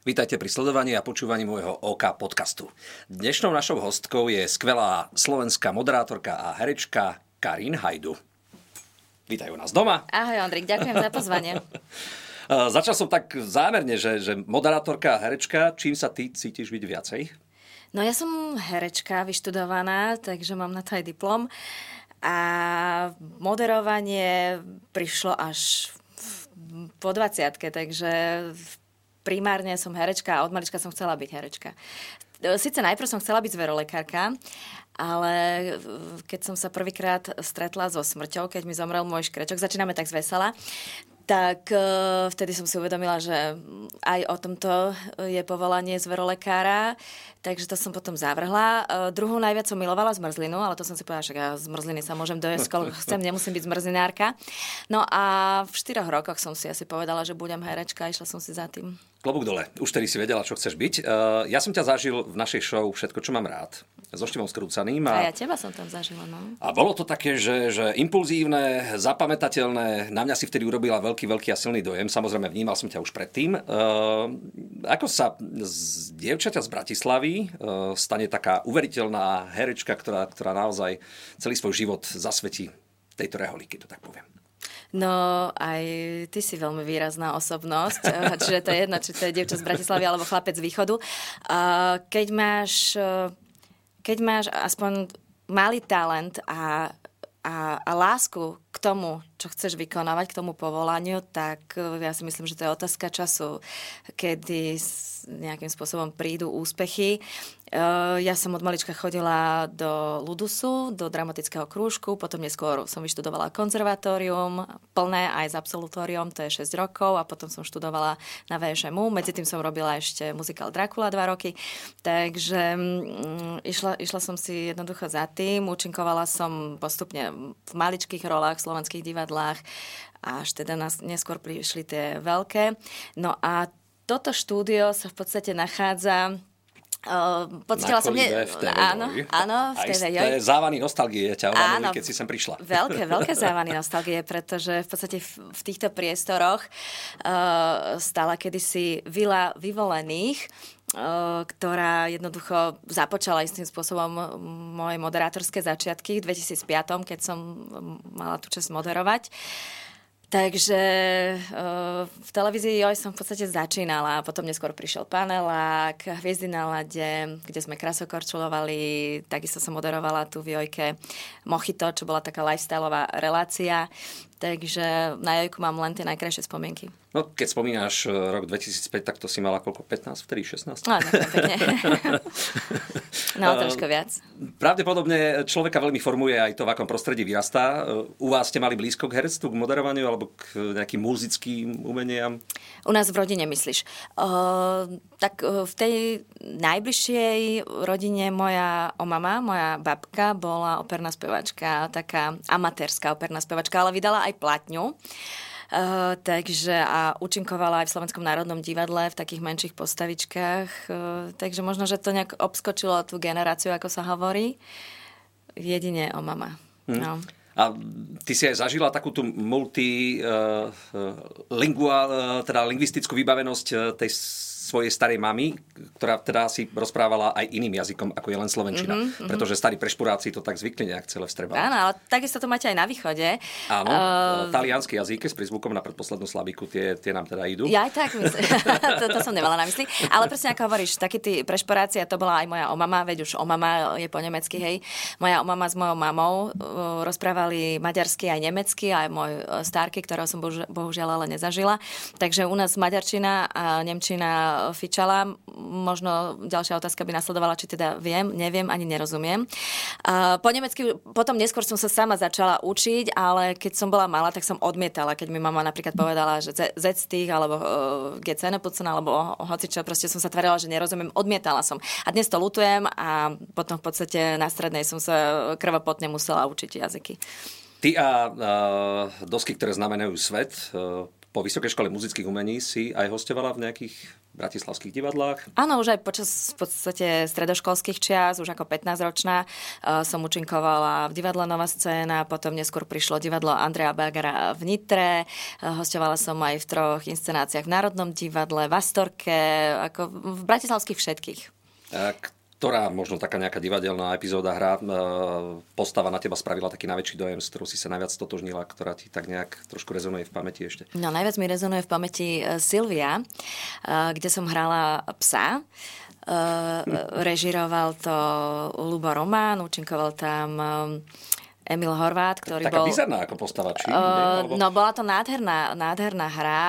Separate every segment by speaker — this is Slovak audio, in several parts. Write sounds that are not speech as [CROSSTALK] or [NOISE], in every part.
Speaker 1: Vítajte pri sledovaní a počúvaní môjho OK podcastu. Dnešnou našou hostkou je skvelá slovenská moderátorka a herečka Karin Hajdu. Vítajú nás doma.
Speaker 2: Ahoj Ondrik, ďakujem za pozvanie. [LAUGHS]
Speaker 1: Začal som tak zámerne, že, že moderátorka a herečka, čím sa ty cítiš byť viacej?
Speaker 2: No ja som herečka vyštudovaná, takže mám na to aj diplom. A moderovanie prišlo až po 20 takže primárne som herečka a od malička som chcela byť herečka. Sice najprv som chcela byť zverolekárka, ale keď som sa prvýkrát stretla so smrťou, keď mi zomrel môj škrečok, začíname tak z vesela, tak uh, vtedy som si uvedomila, že aj o tomto je povolanie zverolekára, takže to som potom zavrhla. Uh, druhú najviac som milovala zmrzlinu, ale to som si povedala, že ja zmrzliny sa môžem dojesť, koľko [LAUGHS] chcem, nemusím byť zmrzlinárka. No a v štyroch rokoch som si asi povedala, že budem herečka a išla som si za tým.
Speaker 1: Klobúk dole, už tedy si vedela, čo chceš byť. Uh, ja som ťa zažil v našej show Všetko, čo mám rád, so Štivom Skrúcaným.
Speaker 2: A... a ja teba som tam zažila, no.
Speaker 1: A bolo to také, že, že impulzívne, zapamätateľné, na mňa si vtedy urobila veľký, veľký a silný dojem. Samozrejme, vnímal som ťa už predtým. Uh, ako sa z dievčaťa z Bratislavy uh, stane taká uveriteľná herečka, ktorá, ktorá naozaj celý svoj život zasvetí tejto reholiky, to tak poviem.
Speaker 2: No, aj ty si veľmi výrazná osobnosť, eh, čiže to je jedno, či to je dievča z Bratislavy alebo chlapec z východu. Keď máš, keď máš aspoň malý talent a, a, a lásku tomu, čo chceš vykonávať, k tomu povolaniu, tak eh, ja si myslím, že to je otázka času, kedy nejakým spôsobom prídu úspechy. Eh, ja som od malička chodila do Ludusu, do dramatického krúžku, potom neskôr som vyštudovala konzervatórium, plné aj s absolutórium, to je 6 rokov a potom som študovala na VŠMU. Medzi tým som robila ešte muzikál Dracula 2 roky, takže mm, išla, išla som si jednoducho za tým, účinkovala som postupne v maličkých rolách v slovenských divadlách až teda nás neskôr prišli tie veľké. No a toto štúdio sa v podstate nachádza
Speaker 1: Uh, pocitila som... Ne...
Speaker 2: Áno, áno, v
Speaker 1: TV Joj. závaný nostalgie ťa obavili, keď si sem prišla. [LAUGHS]
Speaker 2: Veľké, veľké závaný nostalgie, pretože v podstate v, v týchto priestoroch uh, stala kedysi vila vyvolených, uh, ktorá jednoducho započala istým spôsobom moje moderátorské začiatky v 2005, keď som mala tú čas moderovať. Uh, Takže uh, v televízii Joj som v podstate začínala. Potom neskôr prišiel panelák, Hviezdy na lade, kde sme krasokorčulovali. Takisto som moderovala tu v Jojke Mochito, čo bola taká lifestyleová relácia. Takže na Jojku mám len tie najkrajšie spomienky.
Speaker 1: No, keď spomínaš e, rok 2005, tak to si mala koľko? 15, vtedy 16?
Speaker 2: No, pekne. [LAUGHS] no, trošku viac.
Speaker 1: Pravdepodobne človeka veľmi formuje aj to, v akom prostredí vyrastá. U vás ste mali blízko k herectvu, k moderovaniu alebo k nejakým muzickým umeniam?
Speaker 2: U nás v rodine myslíš. Uh, tak v tej najbližšej rodine moja omama, moja babka bola operná spevačka, taká amatérska operná spevačka, ale vydala aj platňu. Uh, takže a účinkovala aj v Slovenskom národnom divadle v takých menších postavičkách. Uh, takže možno, že to nejak obskočilo tú generáciu, ako sa hovorí. Jedine o mama. Hmm. No.
Speaker 1: A ty si aj zažila takú tú multi uh, lingua, uh, teda lingvistickú vybavenosť tej svojej starej mamy, ktorá teda si rozprávala aj iným jazykom, ako je len slovenčina. Mm-hmm, Pretože starí prešpuráci to tak zvykli nejak celé vstrebať.
Speaker 2: Áno, ale takisto to máte aj na východe.
Speaker 1: Áno, uh... talianský jazyk s prízvukom na predposlednú slabiku, tie, tie nám teda idú.
Speaker 2: Ja aj tak myslím. [LAUGHS] to, to som nemala na mysli. Ale presne ako hovoríš, takí tí prešporáci, a to bola aj moja omama, veď už omama je po nemecky, hej. Moja omama s mojou mamou uh, rozprávali maďarsky aj nemecky, aj môj uh, starky, ktorého som bohužiaľ ale nezažila. Takže u nás maďarčina a nemčina fičala. Možno ďalšia otázka by nasledovala, či teda viem, neviem, ani nerozumiem. Po nemecky, potom neskôr som sa sama začala učiť, ale keď som bola malá, tak som odmietala, keď mi mama napríklad povedala, že z tých, alebo uh, GCNPCN, alebo hoci čo, proste som sa tvarila, že nerozumiem, odmietala som. A dnes to lutujem a potom v podstate na strednej som sa krvopotne musela učiť jazyky.
Speaker 1: Ty a uh, dosky, ktoré znamenajú svet, uh, po Vysokej škole muzických umení si aj hostovala v nejakých bratislavských divadlách?
Speaker 2: Áno, už aj počas v podstate stredoškolských čias, už ako 15-ročná, uh, som účinkovala v divadle Nová scéna, potom neskôr prišlo divadlo Andrea Bergera v Nitre, uh, hostovala som aj v troch inscenáciách v Národnom divadle, v Astorke, ako v bratislavských všetkých.
Speaker 1: Tak ktorá možno taká nejaká divadelná epizóda hra, e, postava na teba spravila taký najväčší dojem, s ktorou si sa najviac stotožnila, ktorá ti tak nejak trošku rezonuje v pamäti ešte?
Speaker 2: No najviac mi rezonuje v pamäti e, Silvia, e, kde som hrala psa. Režiroval to Lubo Román, účinkoval tam Emil Horvát, ktorý
Speaker 1: Taká
Speaker 2: bol...
Speaker 1: Taká bizarná ako postava, či?
Speaker 2: Uh, no, bola to nádherná, nádherná hra.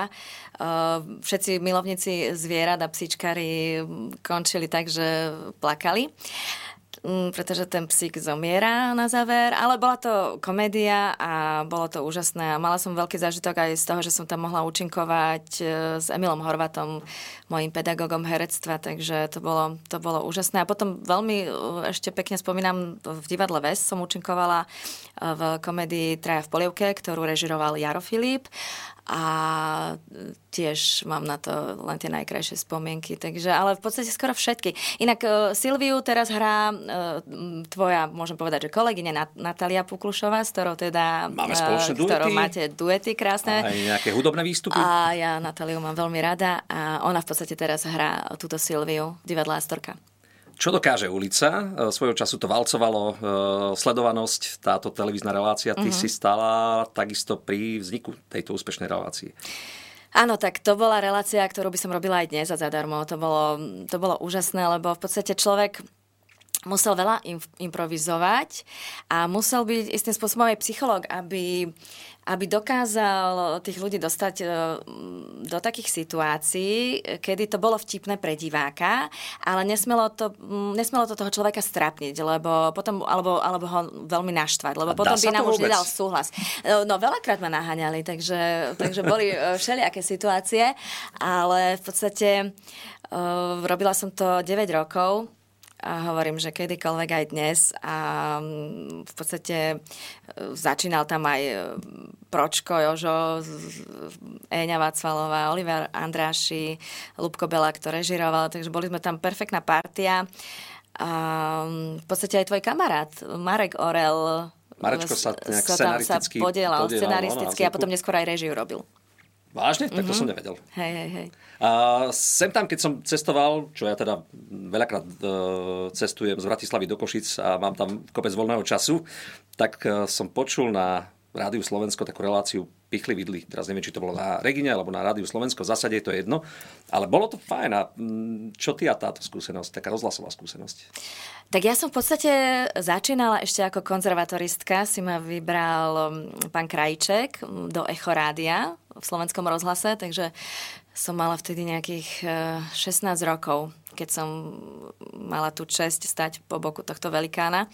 Speaker 2: Uh, všetci milovníci zvierat a psíčkari končili tak, že plakali. Uh, pretože ten psík zomiera na záver, ale bola to komédia a bolo to úžasné a mala som veľký zážitok aj z toho, že som tam mohla účinkovať e, s Emilom Horvatom, mojim pedagógom herectva, takže to bolo, to bolo úžasné. A potom veľmi e, ešte pekne spomínam, v divadle Ves som účinkovala e, v komédii Traja v polievke, ktorú režiroval Jaro Filip a tiež mám na to len tie najkrajšie spomienky. Takže, ale v podstate skoro všetky. Inak uh, Silviu teraz hrá uh, tvoja, môžem povedať, že kolegyne Nat- Natalia Puklušová, s ktorou teda...
Speaker 1: Máme spoločné duety.
Speaker 2: ktorou máte duety krásne.
Speaker 1: Aj nejaké hudobné výstupy.
Speaker 2: A ja Natáliu mám veľmi rada a ona v podstate teraz hrá túto Silviu v divadle Astorka.
Speaker 1: Čo dokáže ulica? E, svojho času to valcovalo e, sledovanosť, táto televízna relácia. Ty uh-huh. si stala takisto pri vzniku tejto úspešnej relácie.
Speaker 2: Áno, tak to bola relácia, ktorú by som robila aj dnes a zadarmo. To bolo, to bolo úžasné, lebo v podstate človek musel veľa improvizovať a musel byť istým spôsobom aj psychológ, aby aby dokázal tých ľudí dostať e, do takých situácií, kedy to bolo vtipné pre diváka, ale nesmelo to, nesmelo to toho človeka strapniť, lebo potom, alebo, alebo ho veľmi naštvať, lebo potom by nám už nedal súhlas. E, no, veľakrát ma naháňali, takže, takže boli e, všelijaké situácie, ale v podstate uh, robila som to 9 rokov, a hovorím, že kedykoľvek aj dnes a mm, v podstate začínal tam aj Pročko, Jožo, Eňa Vacvalová, Oliver Andráši, Lubko Bela, ktoré režiroval, takže boli sme tam perfektná partia. A mm, v podstate aj tvoj kamarát, Marek Orel,
Speaker 1: Marečko sa nejak
Speaker 2: sa tam sa podielal, podielal scenaristicky a potom neskôr aj režiu robil.
Speaker 1: Vážne? Tak to mm-hmm. som nevedel.
Speaker 2: Hej, hej, hej.
Speaker 1: A sem tam, keď som cestoval, čo ja teda veľakrát uh, cestujem z Bratislavy do Košic a mám tam kopec voľného času, tak uh, som počul na Rádiu Slovensko takú reláciu Pichli vidli. Teraz neviem, či to bolo na Regine alebo na Rádiu Slovensko. V zásade je to jedno. Ale bolo to fajn. A mm, čo ty a táto skúsenosť? Taká rozhlasová skúsenosť.
Speaker 2: Tak ja som v podstate začínala ešte ako konzervatoristka. Si ma vybral mm, pán Krajček mm, do Echo Rádia v slovenskom rozhlase, takže som mala vtedy nejakých 16 eh, rokov, keď som mala tú čest stať po boku tohto velikána.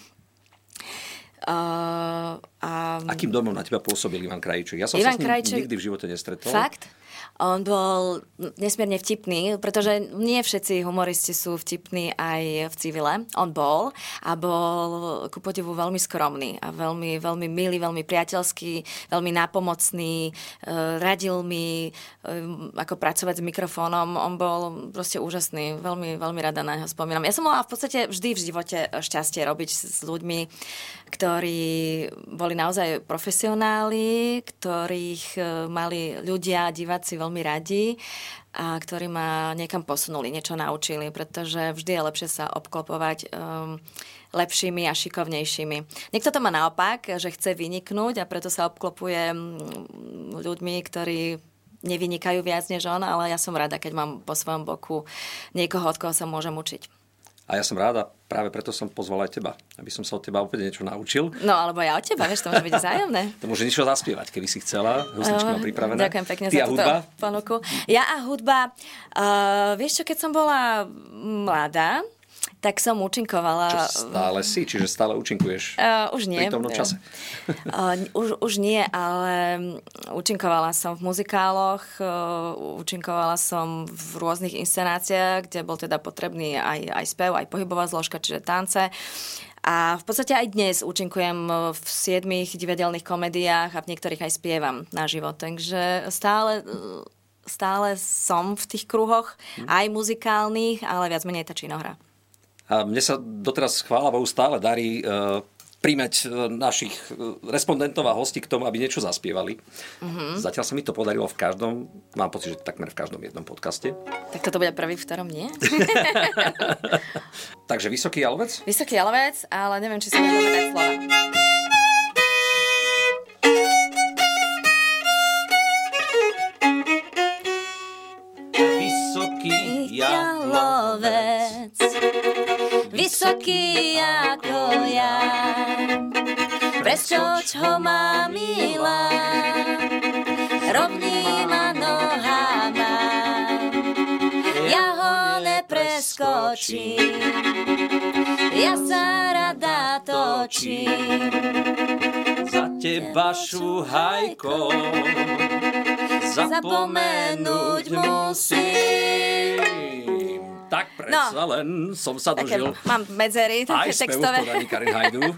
Speaker 1: Uh, a... Akým domom na teba pôsobil Ivan Krajčík? Ja som
Speaker 2: Ivan
Speaker 1: sa s ním
Speaker 2: Krajčík...
Speaker 1: nikdy v živote nestretol.
Speaker 2: Fakt? On bol nesmierne vtipný, pretože nie všetci humoristi sú vtipní aj v civile. On bol a bol ku podivu veľmi skromný a veľmi, veľmi milý, veľmi priateľský, veľmi nápomocný. E, radil mi, e, ako pracovať s mikrofónom. On bol proste úžasný. Veľmi, veľmi rada na neho spomínam. Ja som mala v podstate vždy v živote šťastie robiť s ľuďmi, ktorí boli naozaj profesionáli, ktorých e, mali ľudia, diváci veľmi radi a ktorí ma niekam posunuli, niečo naučili, pretože vždy je lepšie sa obklopovať um, lepšími a šikovnejšími. Niekto to má naopak, že chce vyniknúť a preto sa obklopuje ľuďmi, ktorí nevynikajú viac než on, ale ja som rada, keď mám po svojom boku niekoho, od koho sa môžem učiť.
Speaker 1: A ja som ráda, práve preto som pozval aj teba, aby som sa od teba opäť niečo naučil.
Speaker 2: No, alebo ja od teba, vieš, to môže byť vzájomné. [LAUGHS]
Speaker 1: to môže niečo zaspievať, keby si chcela. Husnička uh, pripravená.
Speaker 2: Ďakujem pekne Ty za túto ponuku. Ja a hudba, uh, vieš čo, keď som bola mladá, tak som účinkovala.
Speaker 1: Čo stále si, čiže stále účinkuješ
Speaker 2: uh, [LAUGHS] už nie.
Speaker 1: v tomto čase?
Speaker 2: uh, [LAUGHS] už, už nie, ale účinkovala som v muzikáloch, uh, účinkovala som v rôznych inscenáciách, kde bol teda potrebný aj, aj spev, aj pohybová zložka, čiže tance. A v podstate aj dnes účinkujem v siedmých divadelných komediách a v niektorých aj spievam na život. Takže stále stále som v tých kruhoch, hm. aj muzikálnych, ale viac menej tá činohra.
Speaker 1: A mne sa doteraz chvála Bohu stále darí uh, príjmeť e, našich e, respondentov a hostí k tomu, aby niečo zaspievali. Uh-huh. Zatiaľ sa mi to podarilo v každom, mám pocit, že takmer v každom jednom podcaste.
Speaker 2: Tak toto bude prvý, v ktorom nie? [LAUGHS]
Speaker 1: Takže Vysoký Jalovec?
Speaker 2: Vysoký Jalovec, ale neviem, či sa mi povedať slova.
Speaker 1: Vysoký
Speaker 2: ako ja. Presčoč ho má milá Rovnýma nohama. Ja ho nepreskočím Ja sa rada točím.
Speaker 1: Za teba šuhajko Zapomenúť musím tak predsa no, len som sa dožil.
Speaker 2: Také, mám medzery, také
Speaker 1: aj
Speaker 2: textové.
Speaker 1: Aj Karin Hajdu. [LAUGHS]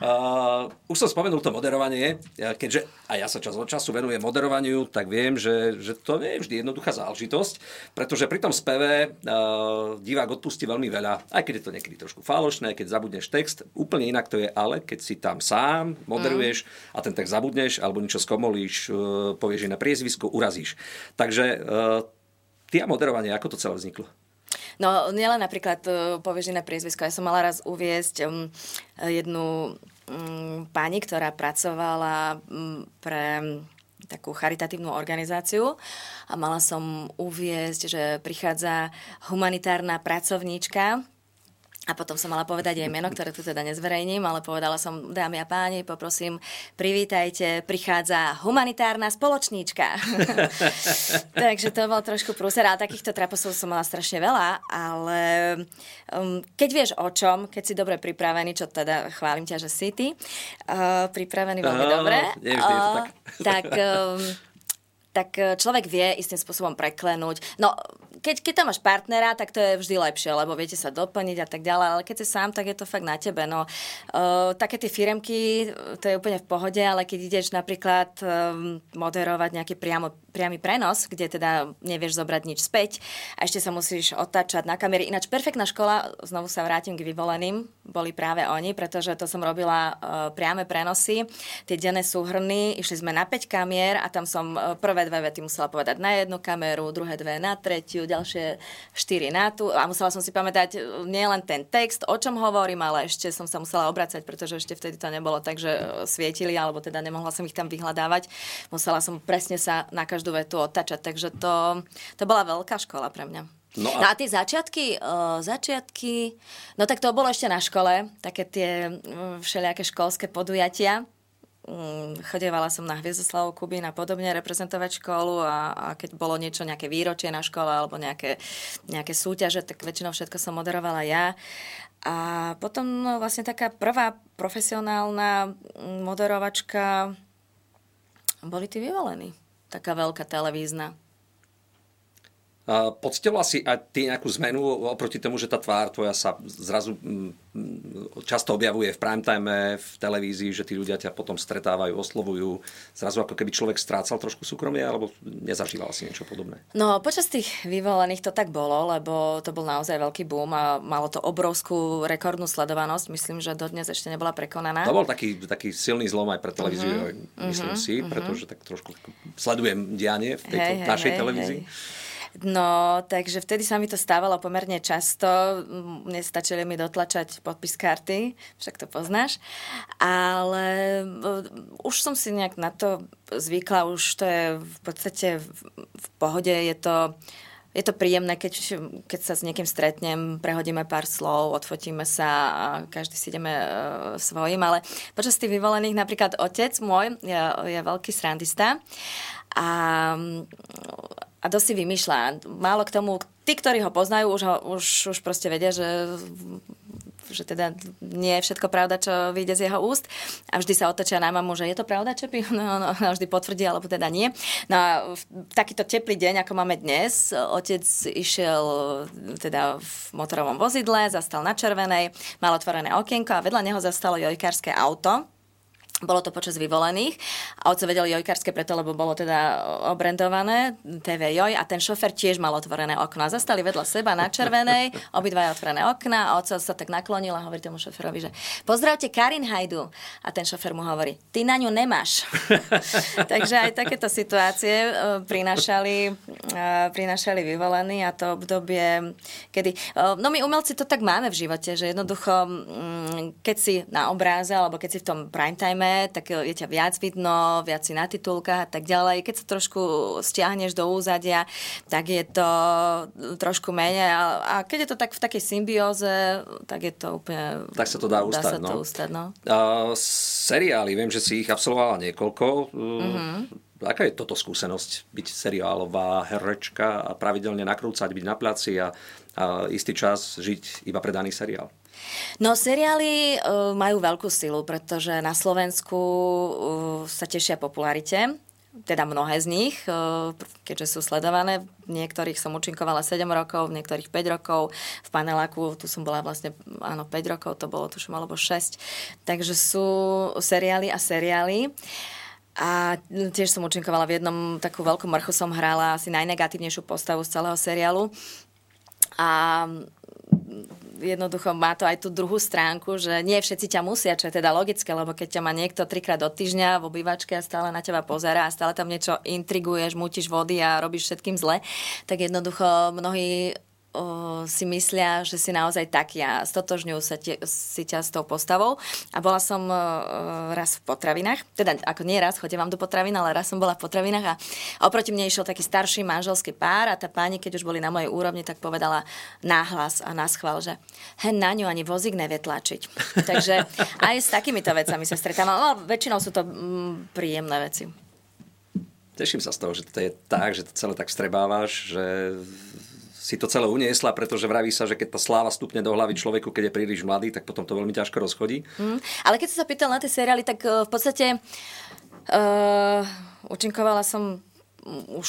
Speaker 1: Uh, už som spomenul to moderovanie, keďže aj ja sa čas od času venujem moderovaniu, tak viem, že, že to nie je vždy jednoduchá záležitosť, pretože pri tom speve uh, divák odpustí veľmi veľa, aj keď je to niekedy trošku falošné, keď zabudneš text, úplne inak to je, ale keď si tam sám moderuješ mm. a ten text zabudneš alebo niečo skomolíš, uh, povieš na priezvisku, urazíš. Takže uh, ty a moderovanie, ako to celé vzniklo?
Speaker 2: No, nielen napríklad uh, povieš na priezvisko. Ja som mala raz uviezť um, jednu um, pani, ktorá pracovala um, pre takú charitatívnu organizáciu a mala som uviezť, že prichádza humanitárna pracovníčka a potom som mala povedať jej meno, ktoré tu teda nezverejním, ale povedala som, dámy a páni, poprosím, privítajte, prichádza humanitárna spoločníčka. [LAUGHS] Takže to bol trošku prúser, ale takýchto traposov som mala strašne veľa, ale um, keď vieš o čom, keď si dobre pripravený, čo teda chválim ťa, že si ty, uh, pripravený veľmi dobre,
Speaker 1: uh,
Speaker 2: tak... tak um, tak človek vie istým spôsobom preklenúť. No, keď, keď tam máš partnera, tak to je vždy lepšie, lebo viete sa doplniť a tak ďalej, ale keď si sám, tak je to fakt na tebe. No, uh, také tie firemky, to je úplne v pohode, ale keď ideš napríklad um, moderovať nejaký priamo, priamy prenos, kde teda nevieš zobrať nič späť a ešte sa musíš otáčať na kamery. Ináč perfektná škola, znovu sa vrátim k vyvoleným, boli práve oni, pretože to som robila uh, priame prenosy, tie denné súhrny, išli sme na 5 kamier a tam som uh, prvé dve vety musela povedať na jednu kameru, druhé dve na tretiu, ďalšie štyri na tú a musela som si pamätať e, nielen ten text, o čom hovorím, ale ešte som sa musela obracať, pretože ešte vtedy to nebolo tak, že e, svietili, alebo teda nemohla som ich tam vyhľadávať. Musela som presne sa na každú vetu otačať, takže to, to bola veľká škola pre mňa. No a... no a tie začiatky, uh, začiatky, no tak to bolo ešte na škole, také tie uh, všelijaké školské podujatia, Mm, chodevala som na Hviezdoslavu Kubín a podobne reprezentovať školu a, a keď bolo niečo, nejaké výročie na škole alebo nejaké, nejaké súťaže, tak väčšinou všetko som moderovala ja. A potom no, vlastne taká prvá profesionálna moderovačka boli tí vyvolení. Taká veľká televízna.
Speaker 1: Poctila si aj ty nejakú zmenu oproti tomu, že tá tvár tvoja sa zrazu mm, mm, často objavuje v primetime, v televízii, že tí ľudia ťa potom stretávajú, oslovujú. Zrazu ako keby človek strácal trošku súkromie, alebo nezažíval si niečo podobné?
Speaker 2: No, počas tých vyvolených to tak bolo, lebo to bol naozaj veľký boom a malo to obrovskú rekordnú sledovanosť. Myslím, že dodnes ešte nebola prekonaná.
Speaker 1: To bol taký, taký silný zlom aj pre televíziu, uh-huh, myslím uh-huh, si, uh-huh. pretože tak trošku sledujem dianie v tejto hej, našej hej, televízii. Hej.
Speaker 2: No, takže vtedy sa mi to stávalo pomerne často. Nestačili mi dotlačať podpis karty, však to poznáš. Ale uh, už som si nejak na to zvykla, už to je v podstate v, pohode, je to je to príjemné, keď, keď sa s niekým stretnem, prehodíme pár slov, odfotíme sa a každý si ideme uh, svojim, ale počas tých vyvolených napríklad otec môj je, je veľký srandista a a dosť si vymýšľa. Málo k tomu, tí, ktorí ho poznajú, už, ho, už, už proste vedia, že že teda nie je všetko pravda, čo vyjde z jeho úst a vždy sa otočia na mamu, že je to pravda, Čepi? No, no, no vždy potvrdí, alebo teda nie. No a v takýto teplý deň, ako máme dnes, otec išiel teda v motorovom vozidle, zastal na červenej, mal otvorené okienko a vedľa neho zastalo jojkárske auto, bolo to počas vyvolených a oco vedel jojkarské preto, lebo bolo teda obrendované TV Joj a ten šofer tiež mal otvorené okno. A zastali vedľa seba na červenej, [LAUGHS] obidva otvorené okna a oco sa tak naklonil a hovorí tomu šoferovi, že pozdravte Karin Hajdu. A ten šofer mu hovorí, ty na ňu nemáš. [LAUGHS] Takže aj takéto situácie e, prinášali, e, prinášali vyvolení a to obdobie, kedy... E, no my umelci to tak máme v živote, že jednoducho, mm, keď si na obráze alebo keď si v tom prime time tak je ťa viac vidno, viac si na titulkách a tak ďalej. Keď sa trošku stiahneš do úzadia, tak je to trošku menej. A, a keď je to tak v takej symbióze, tak je to úplne...
Speaker 1: Tak sa to dá ustať, dá sa
Speaker 2: no. To ustať, no.
Speaker 1: Uh, seriály, viem, že si ich absolvovala niekoľko. Uh, mm-hmm. Aká je toto skúsenosť byť seriálová herečka a pravidelne nakrúcať, byť na placi a, a istý čas žiť iba pre daný seriál?
Speaker 2: No seriály uh, majú veľkú silu, pretože na Slovensku uh, sa tešia popularite teda mnohé z nich, uh, keďže sú sledované. V niektorých som účinkovala 7 rokov, v niektorých 5 rokov. V paneláku tu som bola vlastne, áno, 5 rokov, to bolo tuším, alebo 6. Takže sú seriály a seriály. A tiež som účinkovala v jednom takú veľkú mrchu, som hrala asi najnegatívnejšiu postavu z celého seriálu. A jednoducho má to aj tú druhú stránku, že nie všetci ťa musia, čo je teda logické, lebo keď ťa má niekto trikrát do týždňa v obývačke a stále na teba pozera a stále tam niečo intriguješ, mutíš vody a robíš všetkým zle, tak jednoducho mnohí si myslia, že si naozaj taký a stotožňujú sa tie, si ťa s tou postavou. A bola som o, raz v potravinách, teda ako nie raz, chodím vám do potravín, ale raz som bola v potravinách a oproti mne išiel taký starší manželský pár a tá pani, keď už boli na mojej úrovni, tak povedala náhlas a náschval, že hen na ňu ani vozík nevie tlačiť. [LAUGHS] Takže aj s takýmito vecami sa stretávam, ale väčšinou sú to mm, príjemné veci.
Speaker 1: Teším sa z toho, že to je tak, že to celé tak strebávaš, že si to celé uniesla, pretože vraví sa, že keď tá sláva stupne do hlavy človeku, keď je príliš mladý, tak potom to veľmi ťažko rozchodí. Mm,
Speaker 2: ale keď som sa pýtal na tie seriály, tak uh, v podstate uh, účinkovala som už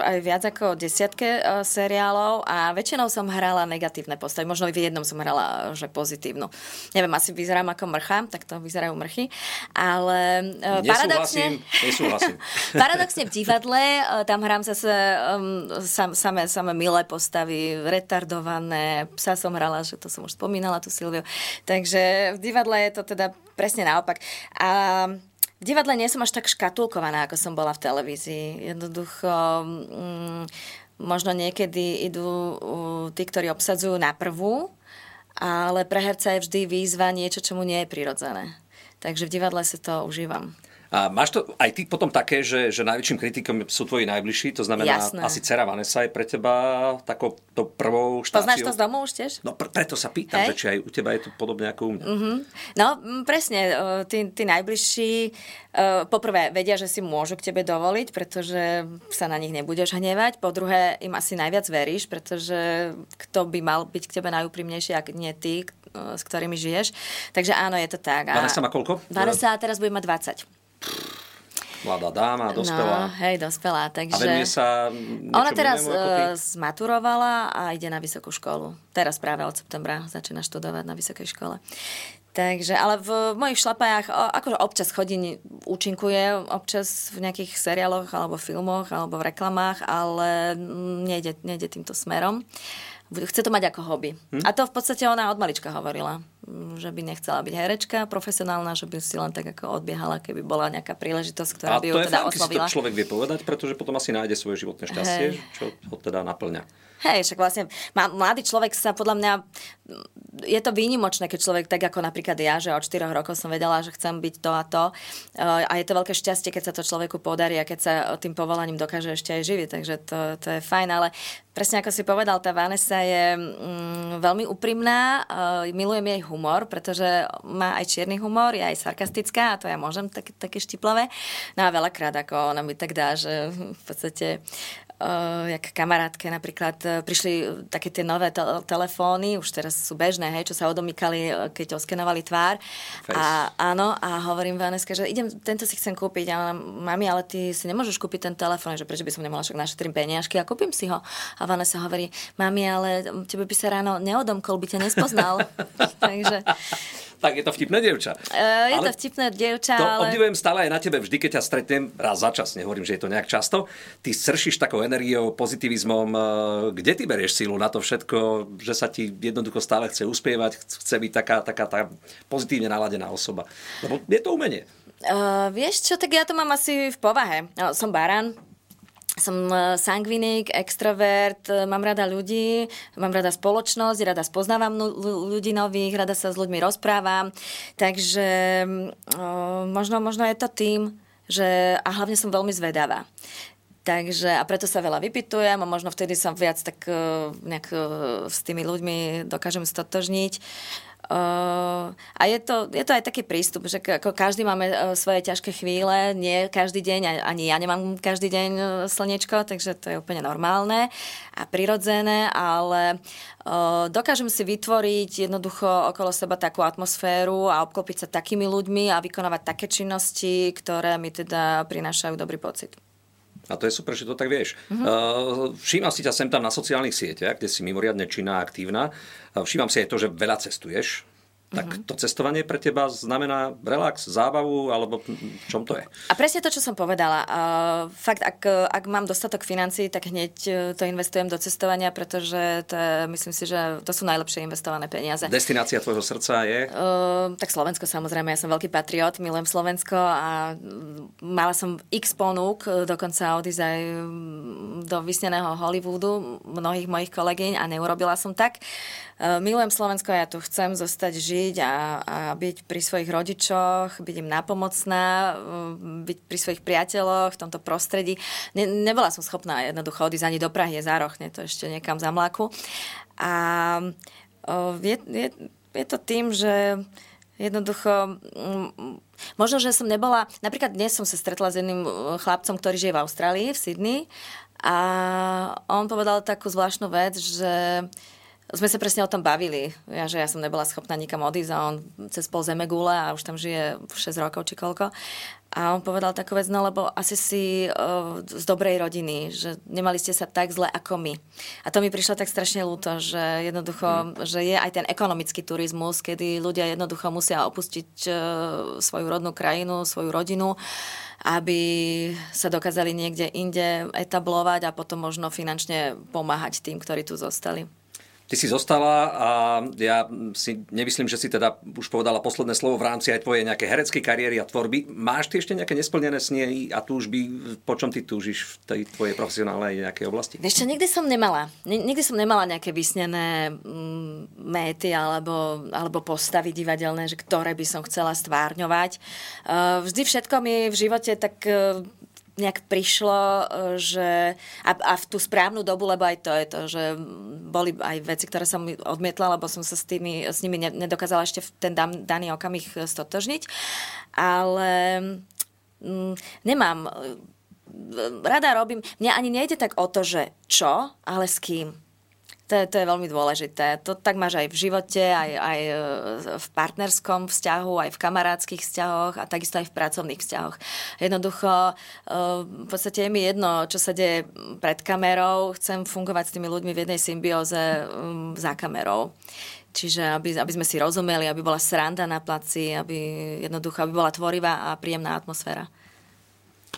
Speaker 2: aj viac ako desiatke uh, seriálov a väčšinou som hrala negatívne postavy. Možno v jednom som hrala že pozitívnu. Neviem, asi vyzerám ako mrcha, tak to vyzerajú mrchy. Ale uh, paradoxne...
Speaker 1: Nesúhlasím. [LAUGHS]
Speaker 2: paradoxne v divadle, uh, tam hrám zase um, sam, samé, samé milé postavy, retardované. Psa som hrala, že to som už spomínala, tu Silviu. Takže v divadle je to teda presne naopak. A v divadle nie som až tak škatulkovaná, ako som bola v televízii. Jednoducho, mm, možno niekedy idú tí, ktorí obsadzujú na prvú, ale pre herca je vždy výzva niečo, čo mu nie je prirodzené. Takže v divadle si to užívam.
Speaker 1: A máš to aj ty potom také, že, že najväčším kritikom sú tvoji najbližší, to znamená Jasné. asi dcera Vanessa je pre teba takou to prvou štáciou.
Speaker 2: Poznáš to z domu už tiež?
Speaker 1: No pr- preto sa pýtam, Hej. že či aj u teba je to podobne ako u mňa.
Speaker 2: Mm-hmm. No presne, tí, tí najbližší poprvé vedia, že si môžu k tebe dovoliť, pretože sa na nich nebudeš hnevať. Po druhé, im asi najviac veríš, pretože kto by mal byť k tebe najúprimnejší, ak nie ty, s ktorými žiješ. Takže áno, je to tak.
Speaker 1: Vanessa má koľko?
Speaker 2: Vanessa teraz bude mať 20
Speaker 1: mladá dáma, dospelá.
Speaker 2: No, hej, dospelá, takže...
Speaker 1: A venuje sa
Speaker 2: Ona teraz uh, zmaturovala a ide na vysokú školu. Teraz práve od septembra začína študovať na vysokej škole. Takže, ale v mojich šlapajách, akože občas chodí, účinkuje, občas v nejakých seriáloch, alebo filmoch, alebo v reklamách, ale nejde, nejde týmto smerom. Chce to mať ako hobby. Hm? A to v podstate ona od malička hovorila že by nechcela byť herečka profesionálna, že by si len tak ako odbiehala, keby bola nejaká príležitosť, ktorá
Speaker 1: a
Speaker 2: by ju teda fakt, oslovila.
Speaker 1: A to je človek vie povedať, pretože potom asi nájde svoje životné šťastie, Hej. čo ho teda naplňa.
Speaker 2: Hej, však vlastne mladý človek sa podľa mňa, je to výnimočné, keď človek, tak ako napríklad ja, že od 4 rokov som vedela, že chcem byť to a to. A je to veľké šťastie, keď sa to človeku podarí a keď sa tým povolaním dokáže ešte aj živiť, takže to, to je fajn, ale presne ako si povedal, tá Vanessa je mm, veľmi úprimná, uh, milujem jej humor, pretože má aj čierny humor, je aj sarkastická a to ja môžem tak, také. No a veľakrát, ako ona mi tak dá, že v podstate jak kamarátke napríklad uh, prišli také tie nové te- telefóny, už teraz sú bežné, hej, čo sa odomýkali, keď oskenovali tvár. Face. A áno, a hovorím Vaneska, že idem, tento si chcem kúpiť. A mami, ale ty si nemôžeš kúpiť ten telefón, že prečo by som nemohla však našetrím peniažky a kúpim si ho. A Vanessa hovorí, mami, ale tebe by sa ráno neodomkol, by ťa nespoznal. [LAUGHS] Takže
Speaker 1: tak je to vtipné dievča.
Speaker 2: Uh, je ale to vtipné dievča,
Speaker 1: to
Speaker 2: ale...
Speaker 1: obdivujem stále aj na tebe, vždy, keď ťa stretnem, raz za čas, nehovorím, že je to nejak často, ty sršíš takou energiou, pozitivizmom, uh, kde ty berieš sílu na to všetko, že sa ti jednoducho stále chce uspievať, chce byť taká, taká tá pozitívne naladená osoba. Lebo je to umenie.
Speaker 2: Uh, vieš čo, tak ja to mám asi v povahe. No, som baran, som e, sangvinik, extrovert, e, mám rada ľudí, mám rada spoločnosť, rada spoznávam ľudí nových, rada sa s ľuďmi rozprávam. Takže možno, možno je to tým, že a hlavne som veľmi zvedavá. Takže a preto sa veľa vypitujem a možno vtedy som viac tak nejak s tými ľuďmi dokážem stotožniť. Uh, a je to, je to aj taký prístup, že ako každý máme uh, svoje ťažké chvíle, nie každý deň, ani ja nemám každý deň uh, slnečko, takže to je úplne normálne a prirodzené, ale uh, dokážem si vytvoriť jednoducho okolo seba takú atmosféru a obklopiť sa takými ľuďmi a vykonávať také činnosti, ktoré mi teda prinášajú dobrý pocit.
Speaker 1: A to je super, že to tak vieš. Mm-hmm. Uh, všímam si ťa sem tam na sociálnych sieťach, kde si mimoriadne činná a aktívna. Všímam si aj to, že veľa cestuješ tak mm-hmm. to cestovanie pre teba znamená relax, zábavu, alebo v čom to je?
Speaker 2: A presne to, čo som povedala. Uh, fakt, ak, ak mám dostatok financií, tak hneď e, to investujem do cestovania, pretože to je, myslím si, že to sú najlepšie investované peniaze.
Speaker 1: Destinácia tvojho srdca je?
Speaker 2: Uh, tak Slovensko samozrejme, ja som veľký patriot, milujem Slovensko a mala som x ponúk, dokonca odísť aj do vysneného Hollywoodu mnohých mojich kolegyň a neurobila som tak. Uh, milujem Slovensko ja tu chcem zostať žiť a, a byť pri svojich rodičoch, byť im napomocná, mm, byť pri svojich priateľoch v tomto prostredí. Ne, nebola som schopná jednoducho odísť ani do Prahy, je zárochne to ešte niekam za mláku. A o, je, je, je to tým, že jednoducho mm, možno, že som nebola, napríklad dnes som sa stretla s jedným chlapcom, ktorý žije v Austrálii, v Sydney a on povedal takú zvláštnu vec, že sme sa presne o tom bavili, ja, že ja som nebola schopná nikam odísť a on cez pol zeme gule a už tam žije 6 rokov či koľko. A on povedal takú vec, no lebo asi si uh, z dobrej rodiny, že nemali ste sa tak zle ako my. A to mi prišlo tak strašne ľúto, že jednoducho, mm. že je aj ten ekonomický turizmus, kedy ľudia jednoducho musia opustiť uh, svoju rodnú krajinu, svoju rodinu aby sa dokázali niekde inde etablovať a potom možno finančne pomáhať tým, ktorí tu zostali.
Speaker 1: Ty si zostala a ja si nemyslím, že si teda už povedala posledné slovo v rámci aj tvojej nejakej hereckej kariéry a tvorby. Máš ty ešte nejaké nesplnené sny a túžby, po čom ty túžiš v tej tvojej profesionálnej nejakej oblasti?
Speaker 2: Ešte nikdy som nemala. Nikdy som nemala nejaké vysnené mm, méty alebo, alebo postavy divadelné, že ktoré by som chcela stvárňovať. Uh, vždy všetko mi v živote tak uh, nejak prišlo, e, že a, a v tú správnu dobu, lebo aj to je to, že boli aj veci, ktoré som odmietla, lebo som sa s, tými, s nimi nedokázala ešte v ten daný okamih stotožniť. Ale mm, nemám rada robím, mne ani nejde tak o to, že čo, ale s kým. To je, to je veľmi dôležité. To tak máš aj v živote, aj, aj e, v partnerskom vzťahu, aj v kamarádskych vzťahoch a takisto aj v pracovných vzťahoch. Jednoducho, e, v podstate je mi jedno, čo sa deje pred kamerou. Chcem fungovať s tými ľuďmi v jednej symbióze za kamerou. Čiže aby, aby sme si rozumeli, aby bola sranda na placi, aby jednoducho aby bola tvorivá a príjemná atmosféra.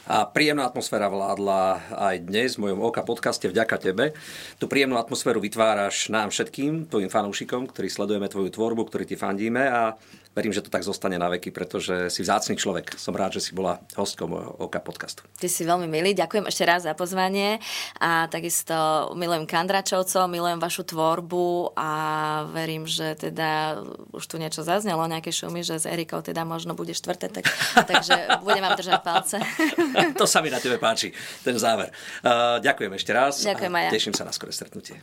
Speaker 1: A príjemná atmosféra vládla aj dnes v mojom Oka podcaste vďaka tebe. Tú príjemnú atmosféru vytváraš nám všetkým, tvojim fanúšikom, ktorí sledujeme tvoju tvorbu, ktorí ti fandíme a verím, že to tak zostane na veky, pretože si vzácný človek. Som rád, že si bola hostkou môjho Oka podcastu.
Speaker 2: Ty si veľmi milý, ďakujem ešte raz za pozvanie a takisto milujem Kandračovcov, milujem vašu tvorbu a verím, že teda už tu niečo zaznelo, nejaké šumy, že s Erikou teda možno bude štvrté, tak, [LAUGHS] takže budem vám držať palce.
Speaker 1: to sa mi na tebe páči, ten záver. Uh, ďakujem ešte raz
Speaker 2: ďakujem
Speaker 1: a teším sa na skoré stretnutie.